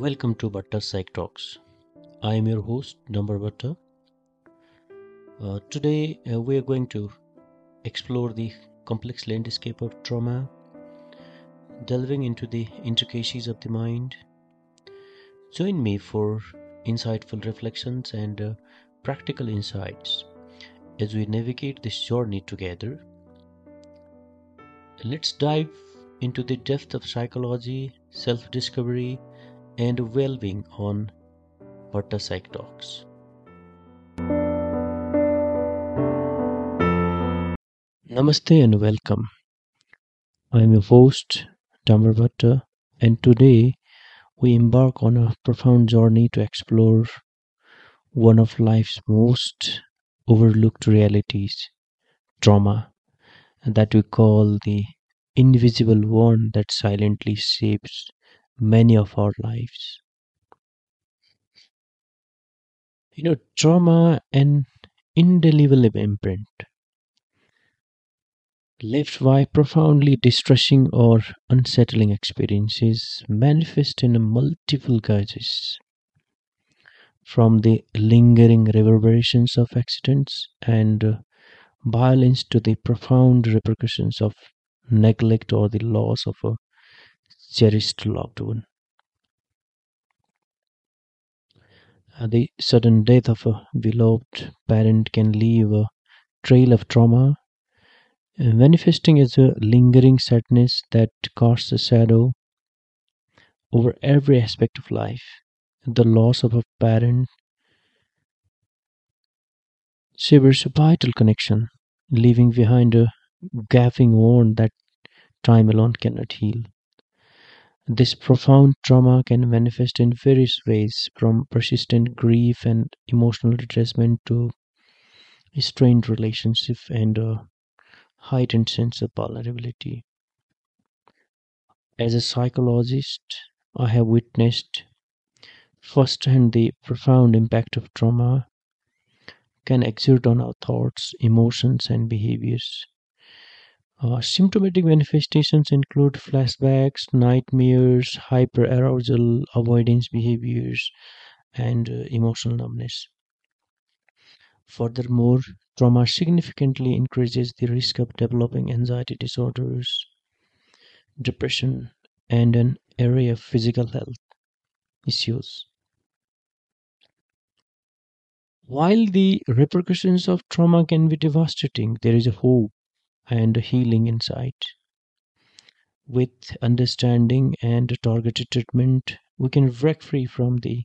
Welcome to Bhatta Psych Talks. I am your host, Number Bhatta. Uh, today, uh, we are going to explore the complex landscape of trauma, delving into the intricacies of the mind. Join me for insightful reflections and uh, practical insights as we navigate this journey together. Let's dive into the depth of psychology, self discovery, and well being on Psych Talks. Namaste and welcome. I am your host, Damar and today we embark on a profound journey to explore one of life's most overlooked realities trauma that we call the invisible one that silently shapes many of our lives. You know, trauma an indelible imprint left by profoundly distressing or unsettling experiences manifest in multiple guises from the lingering reverberations of accidents and violence to the profound repercussions of neglect or the loss of a cherished loved one. The sudden death of a beloved parent can leave a trail of trauma, uh, manifesting as a lingering sadness that casts a shadow over every aspect of life. The loss of a parent severs a vital connection, leaving behind a gaping wound that time alone cannot heal. This profound trauma can manifest in various ways, from persistent grief and emotional detachment to strained relationship and heightened sense of vulnerability. As a psychologist, I have witnessed firsthand the profound impact of trauma can exert on our thoughts, emotions, and behaviors. Uh, symptomatic manifestations include flashbacks, nightmares, hyperarousal, avoidance behaviors, and uh, emotional numbness. Furthermore, trauma significantly increases the risk of developing anxiety disorders, depression, and an array of physical health issues. While the repercussions of trauma can be devastating, there is a hope and healing insight. With understanding and targeted treatment, we can break free from the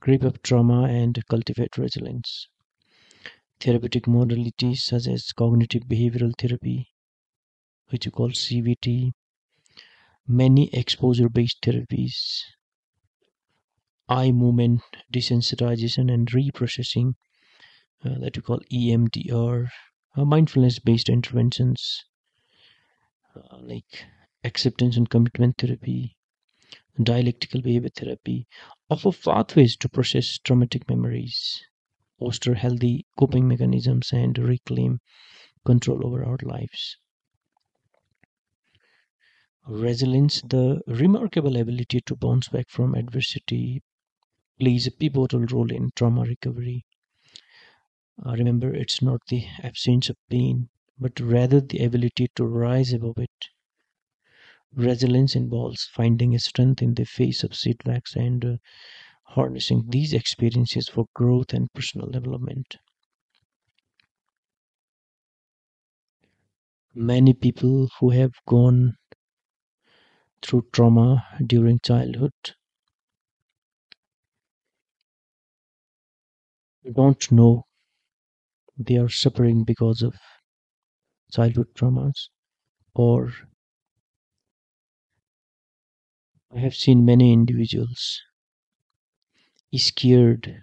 grip of trauma and cultivate resilience. Therapeutic modalities such as cognitive behavioral therapy, which we call CBT, many exposure based therapies, eye movement desensitization and reprocessing, uh, that we call EMDR, uh, mindfulness based interventions uh, like acceptance and commitment therapy, dialectical behavior therapy offer pathways to process traumatic memories, foster healthy coping mechanisms, and reclaim control over our lives. Resilience, the remarkable ability to bounce back from adversity, plays a pivotal role in trauma recovery. Uh, remember, it's not the absence of pain, but rather the ability to rise above it. Resilience involves finding strength in the face of setbacks and uh, harnessing these experiences for growth and personal development. Many people who have gone through trauma during childhood don't know they are suffering because of childhood traumas or I have seen many individuals scared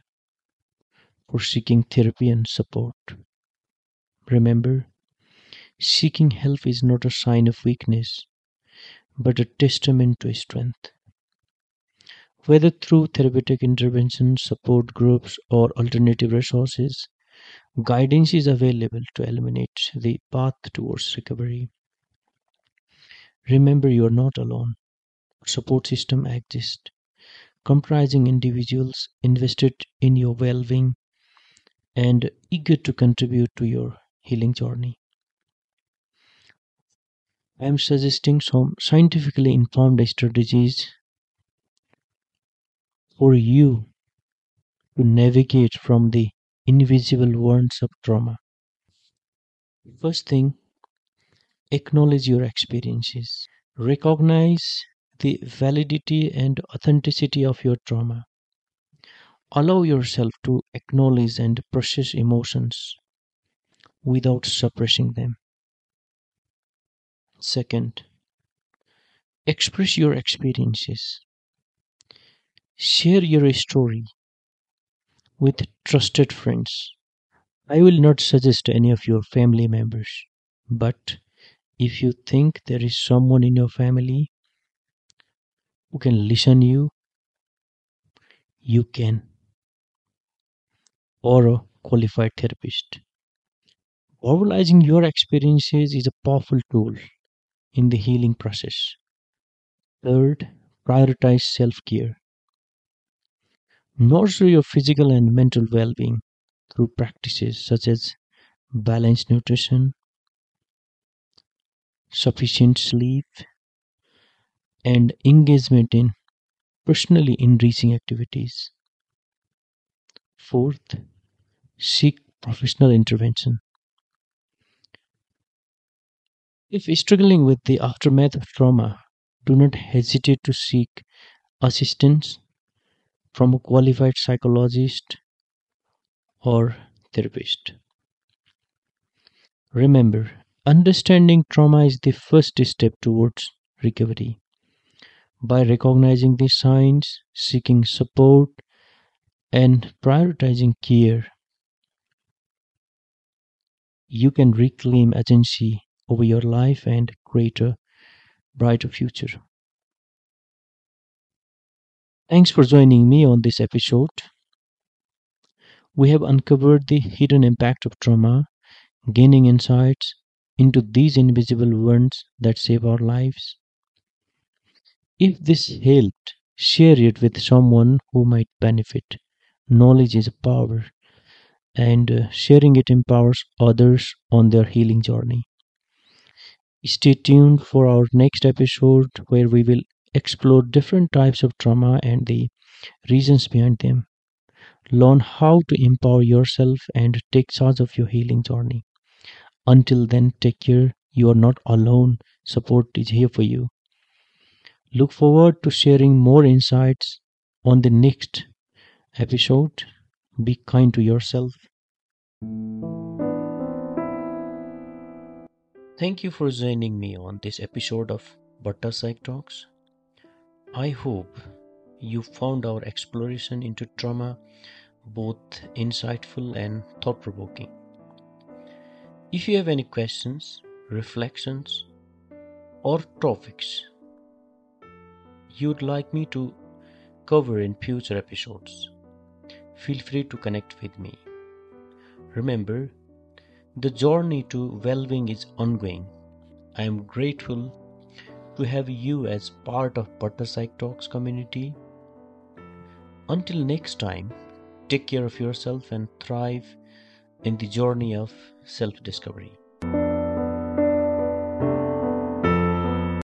for seeking therapy and support. Remember, seeking help is not a sign of weakness, but a testament to strength. Whether through therapeutic interventions, support groups, or alternative resources, guidance is available to eliminate the path towards recovery. Remember, you are not alone. Support system exists. comprising individuals invested in your well being and eager to contribute to your healing journey. I am suggesting some scientifically informed strategies for you to navigate from the invisible wounds of trauma. First thing, acknowledge your experiences. Recognize the validity and authenticity of your trauma. Allow yourself to acknowledge and process emotions without suppressing them. Second, express your experiences. Share your story with trusted friends. I will not suggest any of your family members, but if you think there is someone in your family who can listen to you, you can or a qualified therapist. Verbalizing your experiences is a powerful tool in the healing process. Third, prioritize self care. Nurture your physical and mental well being through practices such as balanced nutrition, sufficient sleep, and engagement in personally enriching activities. Fourth, seek professional intervention. If struggling with the aftermath of trauma, do not hesitate to seek assistance from a qualified psychologist or therapist. Remember, understanding trauma is the first step towards recovery. By recognizing the signs, seeking support, and prioritizing care, you can reclaim agency over your life and create a brighter future. Thanks for joining me on this episode. We have uncovered the hidden impact of trauma, gaining insights into these invisible wounds that save our lives. If this helped, share it with someone who might benefit. Knowledge is power, and uh, sharing it empowers others on their healing journey. Stay tuned for our next episode where we will explore different types of trauma and the reasons behind them. Learn how to empower yourself and take charge of your healing journey. Until then, take care. You are not alone. Support is here for you. Look forward to sharing more insights on the next episode. Be kind to yourself. Thank you for joining me on this episode of Bhatta Psych Talks. I hope you found our exploration into trauma both insightful and thought provoking. If you have any questions, reflections, or topics you'd like me to cover in future episodes, feel free to connect with me. Remember, the journey to well being is ongoing. I am grateful to have you as part of Bhatta Psych Talks community. Until next time, take care of yourself and thrive in the journey of self discovery.